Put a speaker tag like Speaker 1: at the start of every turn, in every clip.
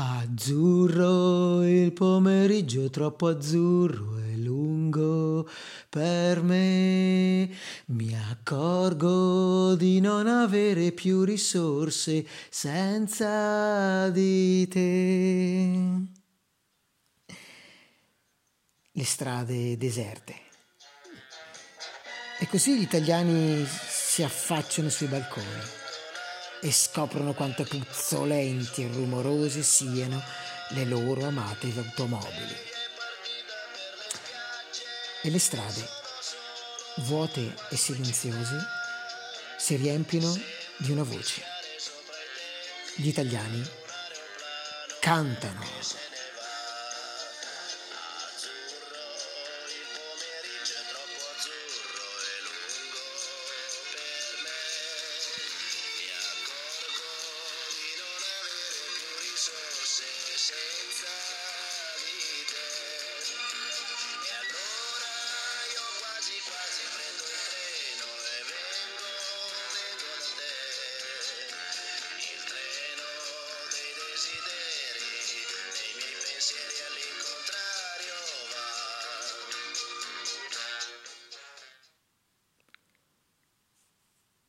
Speaker 1: Azzurro, il pomeriggio troppo azzurro e lungo per me. Mi accorgo di non avere più risorse senza di te. Le strade deserte. E così gli italiani si affacciano sui balconi e scoprono quanto puzzolenti e rumorose siano le loro amate automobili. E le strade, vuote e silenziose, si riempiono di una voce. Gli italiani cantano.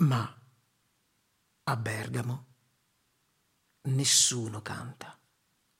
Speaker 1: Ma a Bergamo nessuno canta.